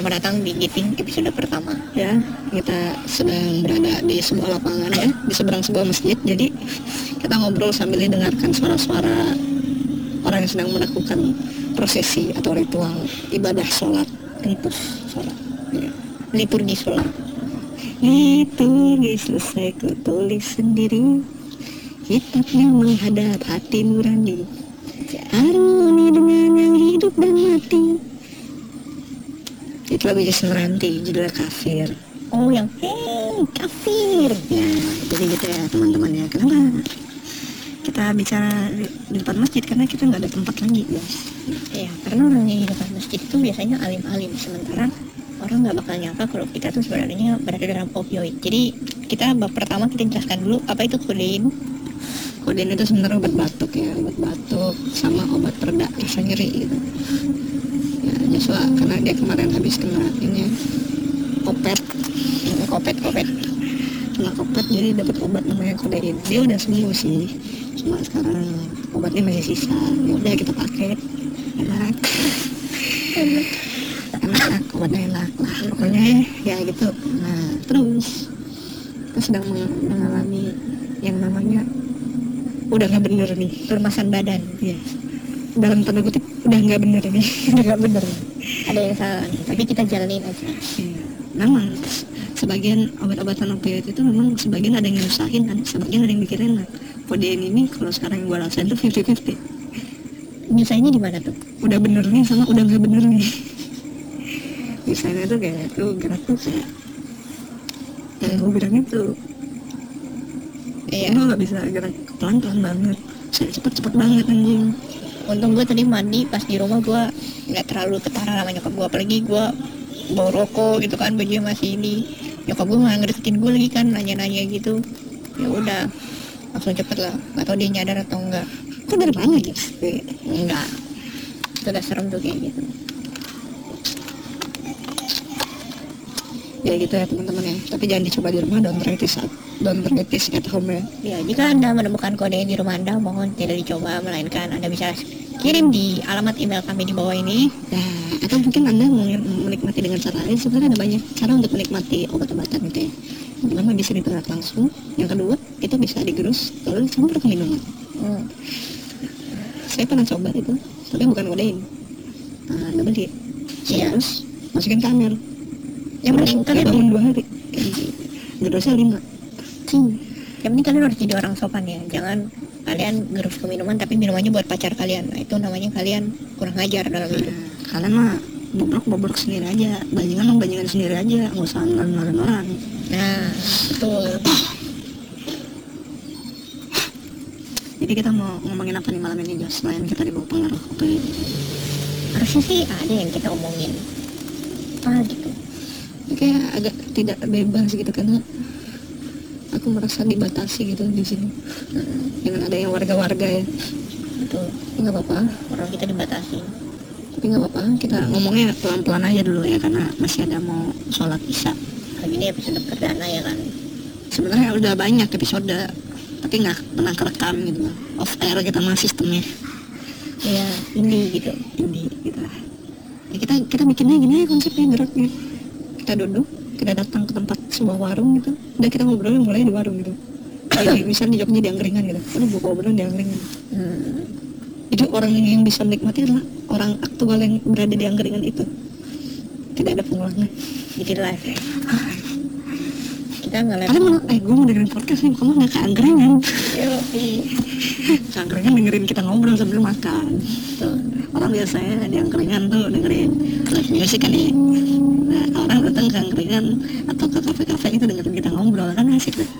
Selamat datang di Giting episode pertama. Ya. Kita sedang berada di sebuah lapangan ya di seberang sebuah masjid. Jadi kita ngobrol sambil dengarkan suara-suara orang yang sedang melakukan prosesi atau ritual ibadah sholat. Ritus sholat. Ya. Liturgi sholat. Liturgi selesai ku tulis sendiri. Kitabnya menghadap hati nurani. Harmoni dengan yang hidup dan mati itu lagu Jason Ranti judulnya kafir. Oh yang Hei kafir. Ya jadi gitu ya teman-teman ya. Kenapa? Kita bicara di, di depan masjid karena kita nggak ada tempat lagi guys. Ya karena orang yang di depan masjid itu biasanya alim-alim. Sementara orang nggak bakal nyangka kalau kita tuh sebenarnya berada dalam opioid. Jadi kita bab pertama kita jelaskan dulu apa itu kodein kodein itu sebenarnya obat batuk ya obat batuk sama obat pereda rasa nyeri gitu ya karena dia kemarin habis kena ini kopet Ini kopet-kopet kena kopet jadi dapat obat namanya kodein dia udah sembuh sih. Cuma sekarang obatnya masih sisa. Ya udah kita pakai. Enak enak. Obatnya enak. Lah pokoknya ya gitu. Nah terus kita sedang meng- mengalami yang namanya udah nggak bener nih Permasan badan. Ya dalam tanda kutip udah nggak bener nih. Udah nggak bener Ada yang salah. Nih Tapi kita jalanin aja. Iya. memang sebagian obat-obatan opioid itu memang sebagian ada yang nyusahin kan sebagian ada yang bikin enak kodein ini kalau sekarang yang gue rasain tuh 50-50 Nyusahinnya di mana tuh? udah bener nih sama udah nggak bener nih. Misalnya tuh kayak gerak tuh kayak yang gue bilang itu Iya. Gue nggak bisa gerak pelan-pelan banget. Saya cepet-cepet banget anjing Untung gue tadi mandi pas di rumah gue nggak terlalu ketara sama nyokap gue apalagi gue bawa rokok gitu kan bajunya masih ini. Nyokap gue nggak ngedeketin gue lagi kan nanya-nanya gitu. Ya udah langsung cepet lah. Nggak tahu dia nyadar atau enggak kok dari mana guys enggak itu udah serem tuh kayak gitu ya gitu ya teman-teman ya tapi jangan dicoba di rumah don't try this at don't try this at home ya ya jika anda menemukan kode di rumah anda mohon tidak dicoba melainkan anda bisa kirim di alamat email kami di bawah ini Nah, atau mungkin Anda mau menikmati dengan cara lain. Sebenarnya ada banyak cara untuk menikmati obat-obatan itu ya. Yang pertama bisa diterap langsung. Yang kedua, itu bisa digerus lalu dicampur ke minuman. hmm. Saya pernah coba itu, tapi bukan kodein. Nah, Anda beli. Iya. Terus masukin kamar. Yang penting kalian bangun dua hari. Gerusnya lima. Hmm. Yang penting kalian harus jadi orang sopan ya. Jangan kalian gerus ke minuman tapi minumannya buat pacar kalian. Nah, itu namanya kalian kurang ajar dalam hidup. Kalian mah bobrok bobrok sendiri aja, bajingan dong bajingan sendiri aja, nggak usah ngelarin orang. Nah, betul. Jadi kita mau ngomongin apa nih malam ini, Jos? Selain kita dibawa pengaruh. Harusnya sih ada yang kita omongin. Ah gitu. Kayak agak tidak bebas gitu karena aku merasa dibatasi gitu di sini. Dengan ada yang warga-warga ya. Tapi nggak apa-apa. Orang kita dibatasi. tapi nggak apa-apa. Kita ngomongnya pelan-pelan aja dulu ya karena masih ada mau sholat isya. Lagi ini episode perdana ya kan. sebenarnya udah banyak episode tapi nggak pernah kerekam gitu. Off air kita mah sistemnya. Ya, ini gitu. ini gitu. Ya kita kita bikinnya gini aja konsepnya geraknya kita duduk kita datang ke tempat sebuah warung gitu. Udah kita ngobrolnya mulai di warung gitu. Kayak misalnya di Jogja di angkringan gitu. Udah buka obrolan di angkringan. Hmm. jadi orang yang bisa menikmati adalah orang aktual yang berada di angkringan itu. Tidak ada pengulangan Jadi live ya. Kita nggak kalian mau eh gue mau dengerin podcast nih kamu nggak ke angkringan Yoi. ke angkringan dengerin kita ngobrol sambil makan Tuh. orang biasanya di angkringan tuh dengerin live music kan ya nah, orang datang ke angkringan atau ke kafe-kafe itu dengerin kita ngobrol kan asik tuh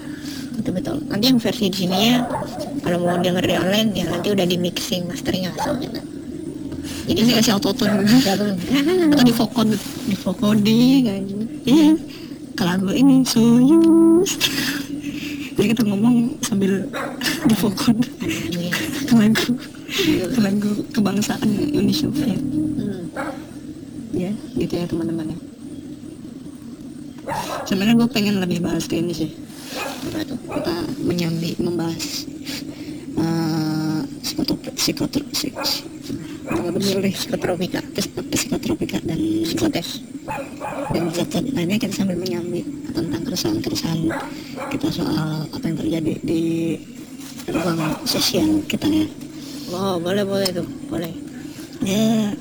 Betul betul. Nanti yang versi di sini ya, kalau mau denger di online ya nanti udah di mixing masternya langsung gitu. jadi ini kasih auto tune atau di vokod di vokodi kan iya lagu ini soyuz jadi kita ngomong sambil di vokod ke lagu ke lagu kebangsaan ya, Hmm. ya gitu ya teman-teman ya. Sebenarnya gue pengen lebih bahas ke ini sih. Kita menyambi membahas uh, psikotrop psikotrop deh psikotropika Psik- psikotropika dan psikotes dan zat-zat lainnya kita sambil menyambi tentang keresahan-keresahan kita soal apa yang terjadi di ruang sosial kita ya. Oh boleh boleh tuh boleh. Ya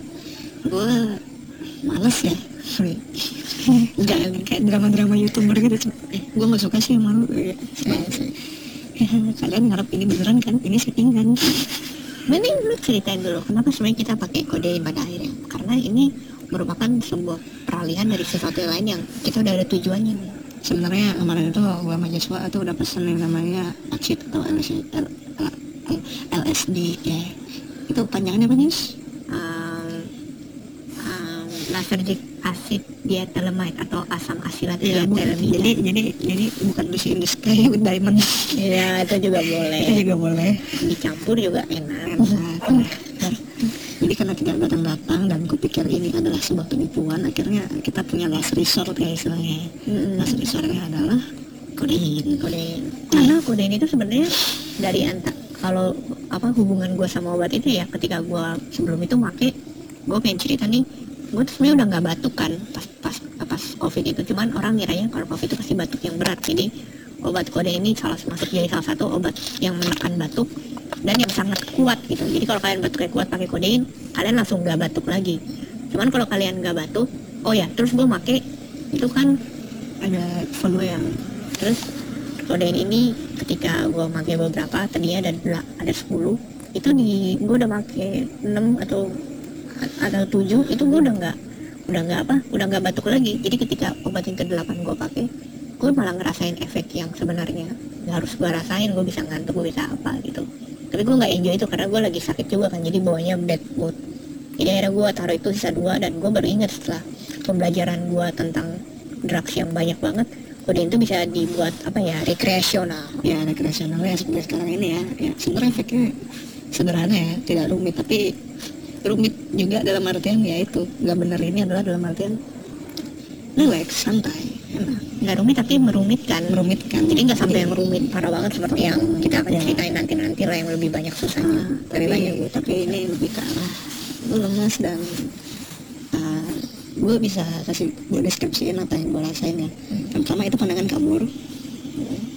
gue males ya. Jangan kayak drama-drama youtuber gitu eh, gue nggak suka sih sama lu. Ya, ya, kalian ngarep ini beneran kan? Ini settingan mending lu ceritain dulu kenapa sebenarnya kita pakai kode pada akhirnya? Karena ini merupakan sebuah peralihan dari sesuatu yang lain yang kita udah ada tujuannya nih. Sebenarnya kemarin itu gue mahasiswa itu udah pesen yang namanya acid atau LSD, ya. Itu panjangannya apa nih lasergic acid diethylamide atau asam asilat Ya, bukan. diethylamida jadi jadi jadi bukan Lucy in the Sky with Diamond. Ya itu juga boleh. Itu juga boleh. Dicampur juga enak. Jadi karena tidak datang-datang dan kupikir ini adalah sebuah penipuan akhirnya kita punya last resort ya istilahnya. Mm-mm. last resortnya adalah kodein kodein karena kodein itu sebenarnya dari anta kalau apa hubungan gue sama obat itu ya ketika gue sebelum itu make gue pengen cerita nih gue tuh sebenarnya udah nggak batuk kan pas pas pas covid itu. Cuman orang ngiranya kalau covid itu pasti batuk yang berat. Jadi obat kodein ini salah masuk jadi salah satu obat yang menekan batuk dan yang sangat kuat gitu. Jadi kalau kalian batuknya kuat pakai kodein kalian langsung nggak batuk lagi. Cuman kalau kalian nggak batuk oh ya terus gue make itu kan ada follow yang terus kodein ini ketika gue pakai beberapa tadinya ada ada 10 itu di gue udah pakai 6 atau atau 7 itu gue udah nggak udah nggak apa udah nggak batuk lagi. Jadi ketika obat yang ke 8 gue pakai gue malah ngerasain efek yang sebenarnya. Nggak harus gue rasain gue bisa ngantuk gue bisa apa gitu. Tapi gue nggak enjoy itu karena gue lagi sakit juga kan jadi bawanya bad mood. Jadi akhirnya gue taruh itu sisa dua dan gue baru ingat setelah pembelajaran gue tentang drugs yang banyak banget kodein itu bisa dibuat apa ya rekreasional. Ya rekreasionalnya seperti sekarang ini ya. Ya sebenarnya efeknya sederhana ya tidak rumit tapi rumit juga dalam artian ya itu. Nggak bener ini adalah dalam artian relax santai enak. Nggak rumit tapi merumitkan. Merumitkan. Jadi nggak sampai yang rumit parah banget seperti yang kita akan Ya. ceritain nanti nanti lah yang lebih banyak susahnya. Ah, lebih banyak. tapi tapi ini lebih ke arah gue lemas dan gue bisa kasih gue deskripsiin apa yang gue rasain ya. Yang pertama itu pandangan kabur.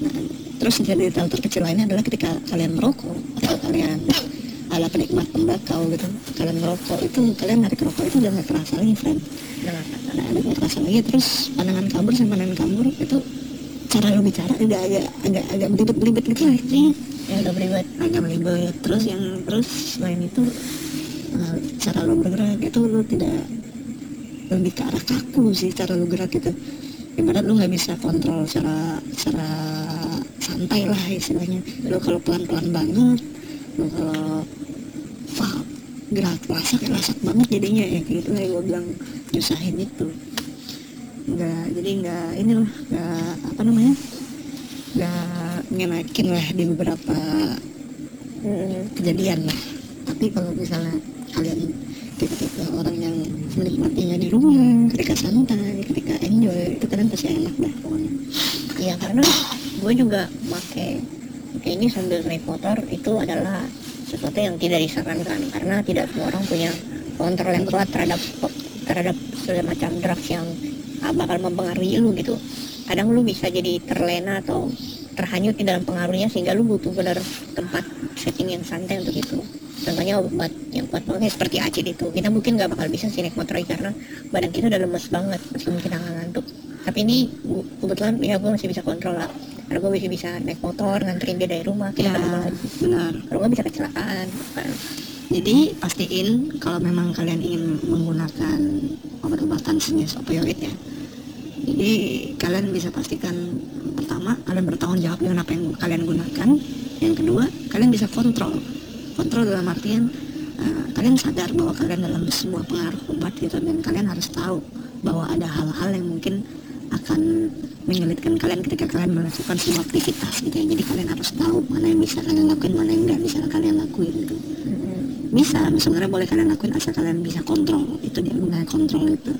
Nah, terus jadi detail terkecil lainnya adalah ketika kalian merokok atau kalian ala penikmat tembakau gitu. Kalian merokok itu kalian narik rokok itu udah nggak kerasa lagi friend. Dengan nah, udah nggak kerasa lagi terus pandangan kabur sama pandangan kabur itu cara lo bicara udah agak agak agak belibet-belibet gitu lah yang udah beribad agak belibet terus yang terus selain itu eh, cara lo bergerak itu lo tidak lebih ke arah kaku sih cara lo gerak gitu ibarat lo nggak bisa kontrol secara secara santai lah istilahnya. Lo kalau pelan pelan banget wah gerak lasak lasak banget jadinya ya kayak gitu. Lah gue bilang nyusahin itu. Nggak jadi nggak ini lah nggak apa namanya nggak ngenakin lah di beberapa kejadian lah. Tapi kalau misalnya kalian tipe-tipe orang yang menikmatinya di rumah ketika santai ketika enjoy itu kalian pasti enak dah pokoknya. Iya karena gue juga pakai ini sambil naik motor itu adalah sesuatu yang tidak disarankan karena tidak semua orang punya kontrol yang kuat terhadap terhadap semacam drugs yang ah, bakal mempengaruhi lu gitu. Kadang lu bisa jadi terlena atau terhanyut di dalam pengaruhnya sehingga lu butuh benar tempat setting yang santai untuk itu. Contohnya obat yang kuat banget seperti acid itu. Kita mungkin nggak bakal bisa sih naik motor karena badan kita udah lemes banget meskipun kita nggak ngantuk tapi ini kebetulan ya gue masih bisa kontrol lah karena gue masih bisa naik motor nganterin dia dari rumah kita ya benar. Kalau gue bisa kecelakaan kan. jadi pastiin kalau memang kalian ingin menggunakan obat-obatan sejenis opioid ya. Jadi kalian bisa pastikan pertama kalian bertanggung jawab dengan apa yang kalian gunakan. Yang kedua kalian bisa kontrol. Kontrol dalam artian eh, kalian sadar bahwa kalian dalam sebuah pengaruh obat gitu dan kalian harus tahu bahwa ada hal-hal yang mungkin akan menyulitkan kalian ketika kalian melakukan sebuah aktivitas gitu ya. Jadi kalian harus tahu mana yang bisa kalian lakuin mana yang nggak bisa kalian lakuin gitu. Bisa sebenarnya boleh kalian lakuin asal kalian bisa kontrol. Itu dia gunanya kontrol itu.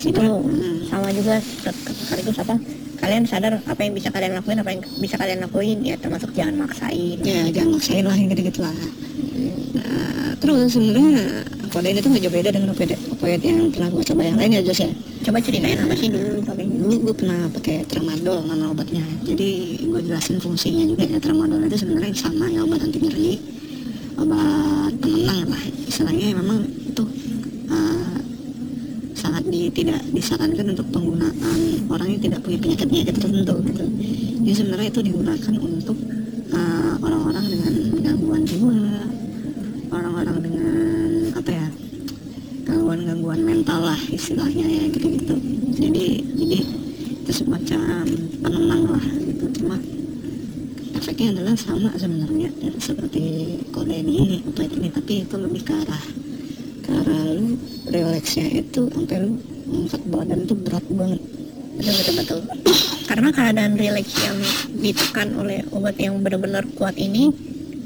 Itu hmm, sama juga se- sekaligus apa kalian sadar apa yang bisa kalian lakuin apa yang bisa kalian lakuin. Ya termasuk jangan maksain. Ya jangan maksain lah yang gitu-gitu lah. Nah, terus sebenarnya kode ini tuh nggak jauh beda dengan opioid opioid yang pernah gue coba yang lain ya Jos ya coba ceritain apa sih dulu pakai dulu gue pernah pakai tramadol nama obatnya. Jadi gue jelasin fungsinya juga ya. Tramadol itu sebenarnya sama ya obat anti nyeri obat penenang lah istilahnya memang itu uh, sangat di, tidak disarankan untuk penggunaan orang yang tidak punya penyakit penyakit tertentu gitu. Jadi sebenarnya itu digunakan untuk uh, orang-orang dengan gangguan jiwa orang-orang dengan apa ya gangguan-gangguan mental lah istilahnya ya gitu-gitu. Jadi jadi itu semacam penenang lah gitu. Cuma efeknya adalah sama sebenarnya ya, seperti kodein ini apa ini tapi itu lebih ke arah ke arah lu relaxnya itu sampai lu angkat badan tuh berat banget. Betul betul betul. Karena keadaan relax yang ditekan oleh obat yang benar-benar kuat ini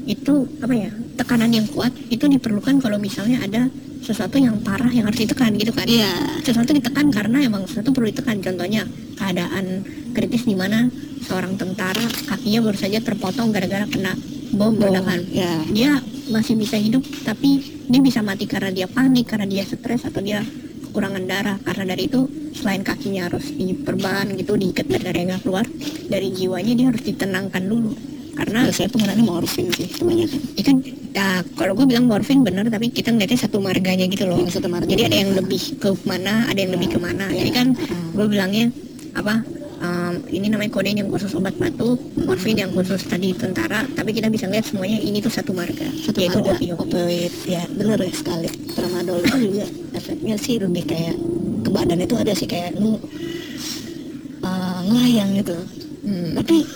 itu apa ya tekanan yang kuat itu diperlukan kalau misalnya ada sesuatu yang parah yang harus ditekan gitu kan. Iya. Sesuatu ditekan karena emang sesuatu perlu ditekan. Contohnya keadaan kritis di mana seorang tentara kakinya baru saja terpotong gara-gara kena bom ledakan ya dia masih bisa hidup tapi dia bisa mati karena dia panik karena dia stres atau dia kekurangan darah. Karena dari itu selain kakinya harus diperban gitu diikat darahnya keluar dari jiwanya dia harus ditenangkan dulu karena saya penggunaan morfin sih kebanyakan itu ya kalau gue bilang morfin bener tapi kita ngeliatnya satu marganya gitu loh. Oh, satu marga. jadi ada yang lebih ke mana ada yang lebih ke mana. Jadi kan gue bilangnya apa um, ini namanya kodein yang khusus obat batuk morfin yang khusus tadi tentara tapi kita bisa lihat semuanya ini tuh satu marga satu yaitu marga. opioid. Opioid ya. Bener ya sekali. Tramadol itu juga efeknya sih lebih kayak ke badan itu ada sih kayak lu uh, ngelayang gitu. Hmm, tapi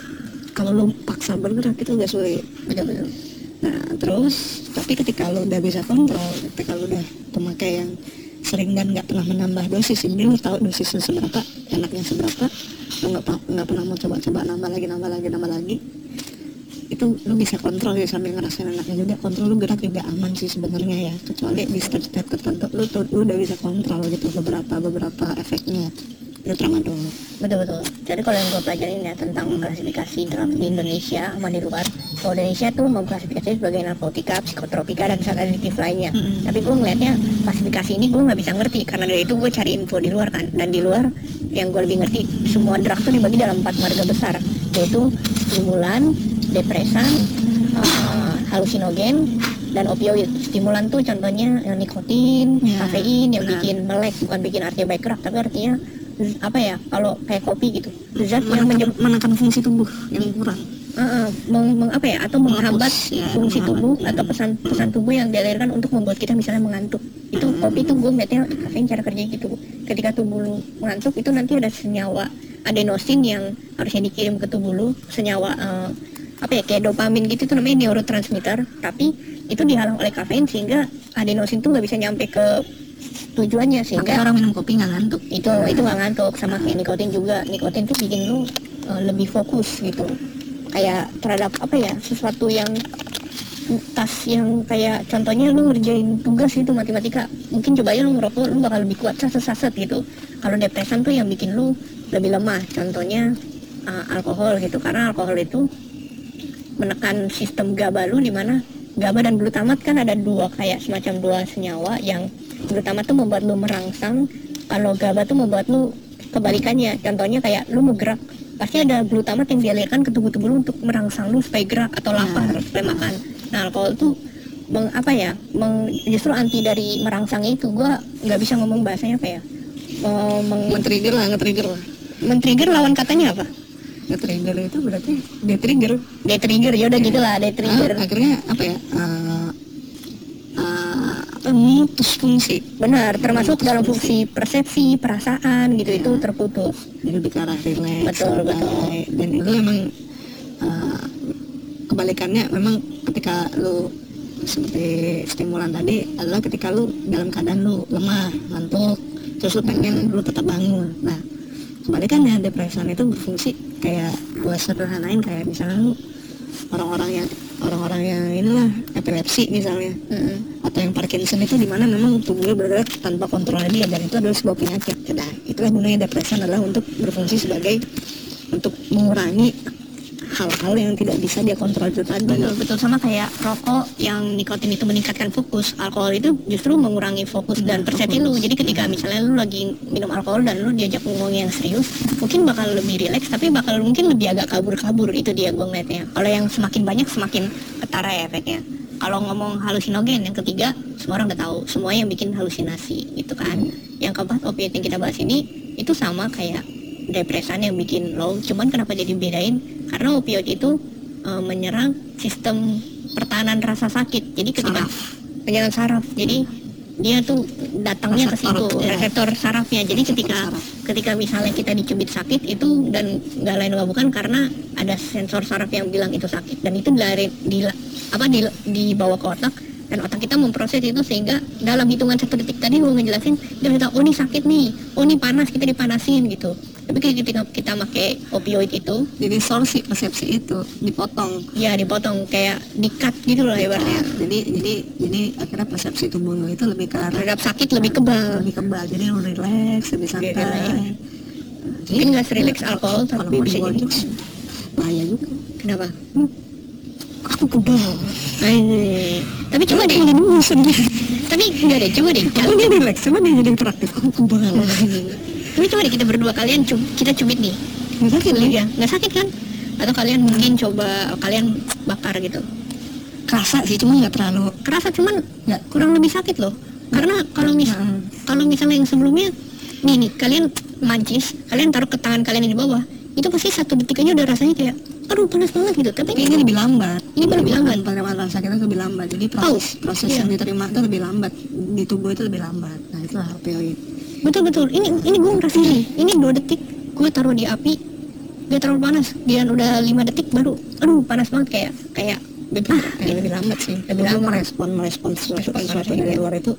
kalau lu paksa bergerak itu gak sulit. Betul betul nah terus tapi ketika lu udah bisa kontrol ketika lu udah pemakai yang sering dan nggak pernah menambah dosis ini lu tahu dosisnya seberapa enaknya seberapa lu nggak nggak pernah mau coba-coba nambah lagi nambah lagi nambah lagi itu lu bisa kontrol ya sambil ngerasain enaknya juga. Kontrol lu gerak juga aman sih sebenarnya ya kecuali di step-step tertentu tuh lu udah bisa kontrol gitu beberapa beberapa efeknya itu tramadol betul betul jadi kalau yang gue pelajarin ya tentang klasifikasi drug di Indonesia sama di luar kalau di Indonesia tuh mengklasifikasi sebagai narkotika, psikotropika dan adiktif lainnya Mm-mm. tapi gue ngeliatnya klasifikasi ini gue nggak bisa ngerti karena dari itu gue cari info di luar kan dan di luar yang gue lebih ngerti semua drug tuh dibagi dalam empat marga besar yaitu stimulan, depresan, eh, halusinogen dan opioid. Stimulan tuh contohnya eh, nikotin, Ya, kafein yang benar. bikin melek, bukan bikin artinya baik gerak, tapi artinya apa ya? Kalau kayak kopi gitu, zat yang menyebab menekan, fungsi tubuh yang kurang meng, meng- apa ya? Atau menghambat ya, fungsi tubuh atau pesan-pesan tubuh yang dialirkan untuk membuat kita misalnya mengantuk. Itu kopi tuh gue ngeliatnya kafein cara kerja gitu. Ketika tubuh lu mengantuk itu nanti ada senyawa adenosin yang harusnya dikirim ke tubuh lu, senyawa eh, apa ya kayak dopamin gitu itu namanya neurotransmitter tapi itu dihalang oleh kafein sehingga adenosin tuh nggak bisa nyampe ke tujuannya Makanya sehingga orang minum kopi nggak ngantuk? Itu itu nggak ngantuk. Sama kayak nikotin juga. Nikotin tuh bikin lu uh, lebih fokus gitu. Kayak terhadap apa ya sesuatu yang tas yang kayak contohnya lu ngerjain tugas itu matematika. Mungkin coba aja lu ngerokok lu bakal lebih kuat saset-saset gitu. Kalau depresan tuh yang bikin lu lebih lemah. Contohnya uh, alkohol gitu. Karena alkohol itu menekan sistem GABA lu di mana? GABA dan glutamat kan ada dua kayak semacam dua senyawa yang glutamat tuh membuat lu merangsang kalau GABA tuh membuat lu kebalikannya. Contohnya kayak lu mau gerak pasti ada glutamat yang dialirkan ke tubuh-tubuh lu untuk merangsang lu supaya gerak atau lapar supaya makan. Nah alkohol tuh meng, apa ya meng, justru anti dari merangsang itu. Gua nggak bisa ngomong bahasanya apa ya meng, nge-trigger lah nge-trigger lah. Men-trigger lawan katanya apa? Nge-trigger itu berarti dia trigger. Day trigger ya udah gitu lah day trigger. Ah, akhirnya apa ya uh, memutus fungsi Benar, termasuk dalam fungsi persepsi, perasaan gitu itu terputus. jadi arah relax Betul, santai. dan itu emang uh, kebalikannya memang ketika lu seperti stimulan tadi adalah ketika lu dalam keadaan lu lemah ngantuk terus lu pengen lu tetap bangun nah kebalikannya depresan itu berfungsi kayak gue sederhanain kayak misalnya lu orang-orang yang orang-orang yang inilah epilepsi misalnya Mm-mm. atau yang Parkinson itu di mana memang tubuhnya bergerak tanpa kontrol dia dan itu adalah sebuah penyakit. Nah, itulah gunanya depresan adalah untuk berfungsi sebagai untuk mengurangi hal-hal yang tidak bisa dia kontrol itu tadi. Betul betul. Sama kayak rokok yang nikotin itu meningkatkan fokus. Alkohol itu justru mengurangi fokus dan persepsi lu. jadi ketika misalnya lu lagi minum alkohol dan lu diajak ngomong yang serius mungkin bakal lebih rileks tapi bakal mungkin lebih agak kabur-kabur. Itu dia gue ngeliatnya. Kalau yang semakin banyak semakin ketara ya efeknya kalau ngomong halusinogen yang ketiga semua orang udah tahu. Semua yang bikin halusinasi gitu kan. Yang keempat opiat yang kita bahas ini itu sama kayak depresan yang bikin low. Cuman kenapa jadi bedain? Karena opioid itu eh, menyerang sistem pertahanan rasa sakit. Jadi ketika Saraf. penyerang saraf. Jadi dia tuh datangnya ke situ reseptor. sarafnya. Jadi ketika ketika misalnya kita dicubit sakit itu dan nggak lain nggak bukan karena ada sensor saraf yang bilang itu sakit. Dan itu dari di apa di, dibawa ke otak. Dan otak kita memproses itu sehingga dalam hitungan satu detik tadi gue ngejelasin dia bisa oh ini sakit nih. Oh ini panas. Kita dipanasin gitu tapi ketika kita pakai opioid itu. Jadi distorsi persepsi itu dipotong. Ya dipotong kayak dikat gitu loh ibaratnya. Jadi jadi jadi akhirnya persepsi tubuh lo itu lebih ke arah terhadap sakit lebih kebal. Lebih kebal jadi lo relax lebih santai. relax. mungkin nggak serileks alkohol kalau tapi bisa jadi bahaya juga. Kenapa? Aku kebal. Tapi coba deh. Jadi tapi enggak deh coba deh. Kalau dia relax coba dia jadi interaktif aku kebal tapi coba deh kita berdua kalian cu- kita cubit nih. Nggak sakit nih ya nggak sakit kan? Atau kalian mungkin coba kalian bakar gitu. Kerasa sih cuma nggak terlalu kerasa cuman nggak kurang lebih sakit loh. Karena kalau mis kalau misalnya yang sebelumnya nih nih kalian mancis kalian taruh ke tangan kalian yang di bawah itu pasti satu detik aja udah rasanya kayak aduh panas banget gitu. Tapi ini lebih lambat. Ini lebih lambat. penerimaan rasa kita lebih lambat. Jadi proses Oh, proses iya. yang diterima itu lebih lambat. Di tubuh itu lebih lambat. Nah itulah opioid betul betul. Ini ini gue ngerasain nih ini dua detik gue taruh di api. Gak terlalu panas. Dia udah lima detik baru aduh panas banget kayak kayak ah, ya, lebih lambat sih. Lebih lebih lambat. merespon merespon sesuatu, sesuatu dari luar itu.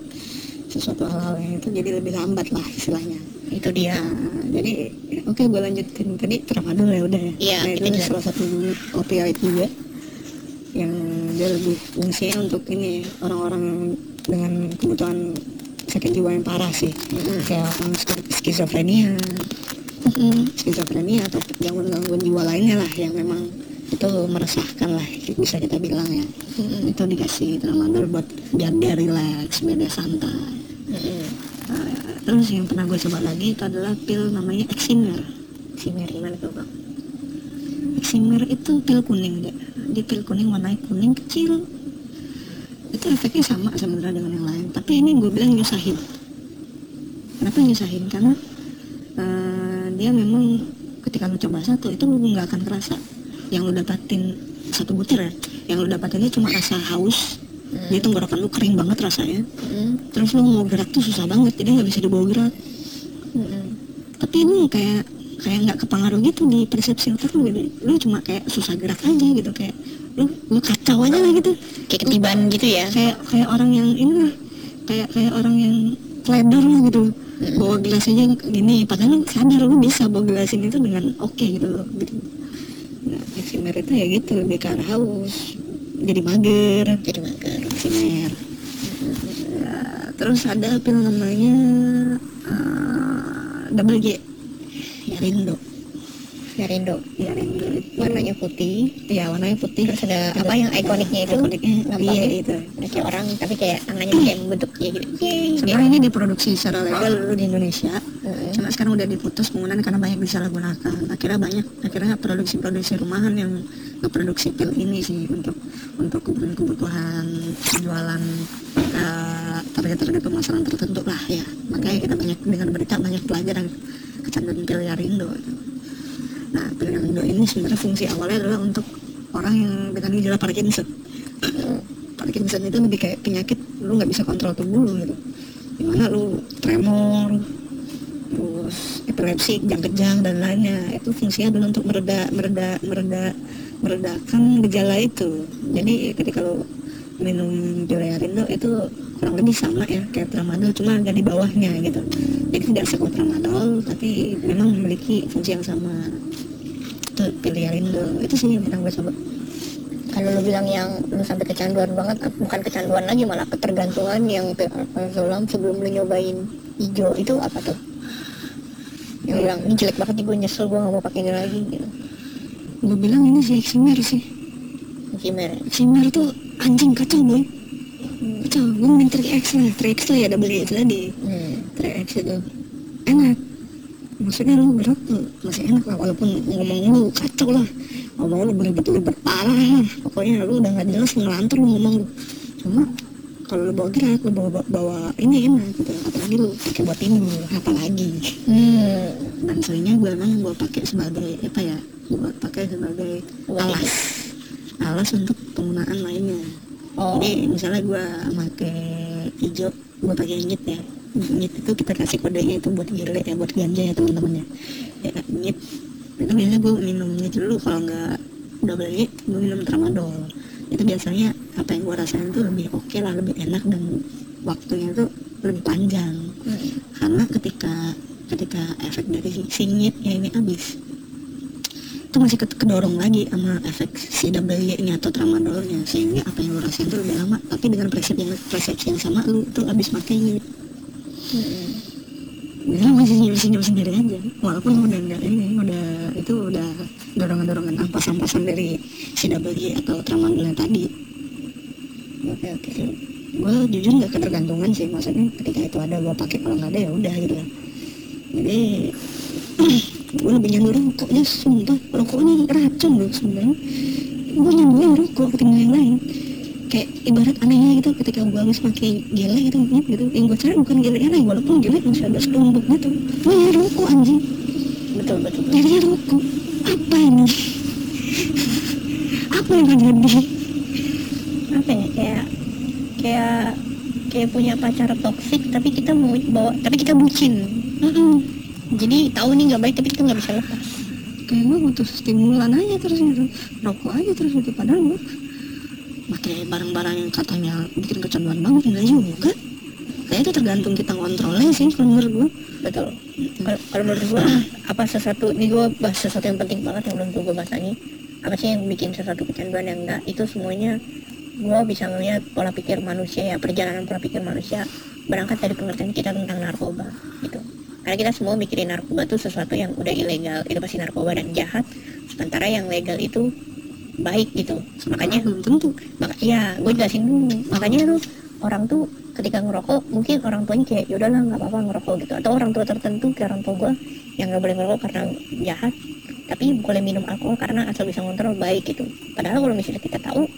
Sesuatu hal-hal yang itu jadi lebih lambat lah istilahnya. Itu dia. Nah, jadi oke gue lanjutin. Tadi tramadol ya udah ya. Iya, nah, itu juga. salah satu opioid juga yang dia lebih fungsinya untuk ini orang-orang dengan kebutuhan sakit jiwa yang parah sih. Kayak orang sk- skizofrenia. Skizofrenia atau gangguan-gangguan jiwa lainnya lah yang memang itu meresahkan lah bisa kita bilang ya. Itu dikasih tramadol buat biar dia relax biar dia santai. Nah, terus yang pernah gue coba lagi itu adalah pil namanya Eximer Simer gimana tuh bang? Eximer itu pil kuning deh di pil kuning warnanya kuning kecil itu efeknya sama sebenarnya dengan yang lain. Tapi ini gue bilang nyusahin. Kenapa nyusahin? Karena eh, dia memang ketika lu coba satu itu lu nggak akan kerasa yang lu dapatin satu butir ya. Yang lu dapatinnya cuma rasa haus. Jadi tenggorokan lu kering banget rasanya. Mm, terus lu mau gerak tuh susah banget jadi nggak bisa dibawa gerak. Mm, tapi ini kayak kayak nggak kepengaruh gitu di persepsi otak lu gitu. lu cuma kayak susah gerak aja gitu kayak lu lu kacau aja lah gitu. Kayak ketiban gitu ya? kayak kayak orang yang ini lah. Kayak kayak orang yang teledor lah gitu. Bawa gelas aja gini. Padahal sadar lu bisa bawa gelas ini tuh dengan oke gitu loh. Gitu nah eksimer itu ya gitu. Lebih ke arah haus. Jadi mager. Jadi mager. Eksimer. Ya, terus ada pil namanya? Uh, double J Yarindo Yarindo Yarindo warnanya putih. Ya warnanya putih. Terus ada apa yang ikoniknya itu? ikoniknya. Iya ya? itu. Ada kayak orang tapi kayak tangannya kayak bentuk kayak gitu. Sebenarnya ini diproduksi secara legal dulu di Indonesia. Mm. cuma sekarang udah diputus penggunaan karena banyak disalahgunakan akhirnya banyak akhirnya produksi-produksi rumahan yang ngeproduksi pil ini sih untuk untuk kebutuhan-kebutuhan jualan uh, target-target pemasaran tertentu lah ya. Makanya kita banyak dengan berita banyak pelajaran kecanduan pil Yarindo gitu. Nah pil Yarindo ini sebenarnya fungsi awalnya adalah untuk orang yang dengan gejala Parkinson. Parkinson itu lebih kayak penyakit lu nggak bisa kontrol tubuh lu gitu. Di mana lu tremor terus epilepsi kejang-kejang dan lainnya. Itu fungsinya adalah untuk mereda mereda mereda meredakan gejala itu. Jadi ketika lu minum pil itu kurang lebih sama ya kayak tramadol cuma agak di bawahnya gitu. Jadi tidak sekuat tramadol tapi memang memiliki fungsi yang sama. Itu pil Yarindo itu sih yang pernah gue coba. Kalau lu bilang yang lu sampai kecanduan banget bukan kecanduan lagi malah ketergantungan yang alkoholam sebelum lu nyobain hijau itu apa tuh? Yang bilang ini jelek banget nih gue nyesel gue gak mau pakai ini lagi gitu. Gue bilang ini sih Eximer sih. Gimana Eximer tuh anjing kacau boy kacau gue main trik X lah trik X lah ya double itu tadi. Hmm. trik X itu enak. Maksudnya lu berat tuh masih enak lah walaupun ngomong lu kacau lah. Ngomong lu beribet-ribet parah lah. Pokoknya lu udah gak jelas ngelantur lu ngomong lu. Cuma kalau lu bawa gerak lu bawa, bawa, bawa ini enak gitu. Apalagi lu pakai buat tidur apalagi. Hmm. dan seringnya gue emang gue pakai sebagai apa ya gue pakai sebagai alas. Alas untuk penggunaan lainnya oh. Jadi misalnya gue pakai hijau gue pakai nyit ya. Nyit itu kita kasih kodenya itu buat gile ya buat ganja ya teman-teman ya. Ya nyit itu biasanya gue minum nyit dulu kalau nggak udah beli gue minum tramadol. Itu biasanya apa yang gue rasain tuh lebih oke lah lebih enak dan waktunya tuh lebih panjang. Hmm. karena ketika ketika efek dari si sinyitnya ini habis itu masih ke- kedorong lagi sama efek si WY nya atau tramadolnya. Sehingga apa yang lo rasain itu lebih lama. Tapi dengan persepsi yang persepsi yang sama lu tuh habis pakai nyit Hmm. Masih senyum senyum sendiri aja. Walaupun udah enggak ini udah itu udah dorongan dorongan ampas ampasan dari si WY atau tramadolnya tadi. Oke oke. Gue jujur nggak ketergantungan sih. Maksudnya ketika itu ada gue pakai kalau nggak ada ya udah gitu. Jadi gue lebih nyandu rokoknya sumpah. Rokoknya racun loh sebenarnya gue nyanduin rokok ketimbang yang lain. Kayak ibarat anehnya gitu ketika gue habis pakai gele gitu gitu. Yang gue cari bukan gele lain walaupun gele masih ada setumpuk gitu. Gue nyari rokok anjing. Betul betul betul. nyari rokok. Apa ini? Apa yang terjadi apa ya kayak kayak kayak punya pacar toksik tapi kita mau bawa tapi kita bucin. Mm-mm. Jadi tahu nih nggak baik tapi kita nggak bisa lepas. Kayak gue butuh stimulan aja terus gitu. Rokok aja terus gitu padahal gue pakai barang-barang yang katanya bikin kecanduan banget enggak juga. Kayak itu tergantung kita ngontrolnya sih kalau menurut gue betul. Kalau menurut gua apa sesuatu ini gua bahas sesuatu yang penting banget yang belum gua bahas lagi. Apa sih yang bikin sesuatu kecanduan yang enggak itu semuanya gua bisa ngeliat pola pikir manusia ya perjalanan pola pikir manusia berangkat dari pengertian kita tentang narkoba gitu karena kita semua mikirin narkoba itu sesuatu yang udah ilegal. Itu pasti narkoba dan jahat. Sementara yang legal itu baik gitu. Makanya belum tentu. maka ya gue jelasin dulu. Makanya tuh orang tuh ketika ngerokok mungkin orang tuanya kayak yaudahlah nggak apa-apa ngerokok gitu. Atau orang tua tertentu kayak orang tua gue yang nggak boleh ngerokok karena jahat tapi boleh minum alkohol karena asal bisa ngontrol baik gitu. Padahal kalau misalnya kita tahu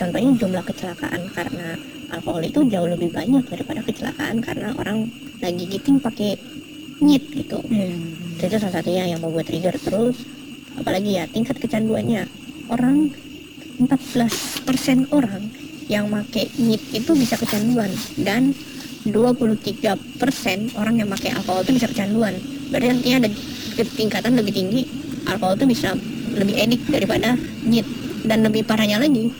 contohnya jumlah kecelakaan karena alkohol itu jauh lebih banyak daripada kecelakaan karena orang lagi giting pakai nyit gitu. Ya. itu salah satunya yang mau gue trigger terus. Apalagi ya tingkat kecanduannya. Orang 14% orang yang make nyit itu bisa kecanduan. Dan 23% orang yang pakai alkohol itu bisa kecanduan. Berarti artinya ada tingkatan lebih tinggi alkohol itu bisa lebih edik daripada nyit. Dan lebih parahnya lagi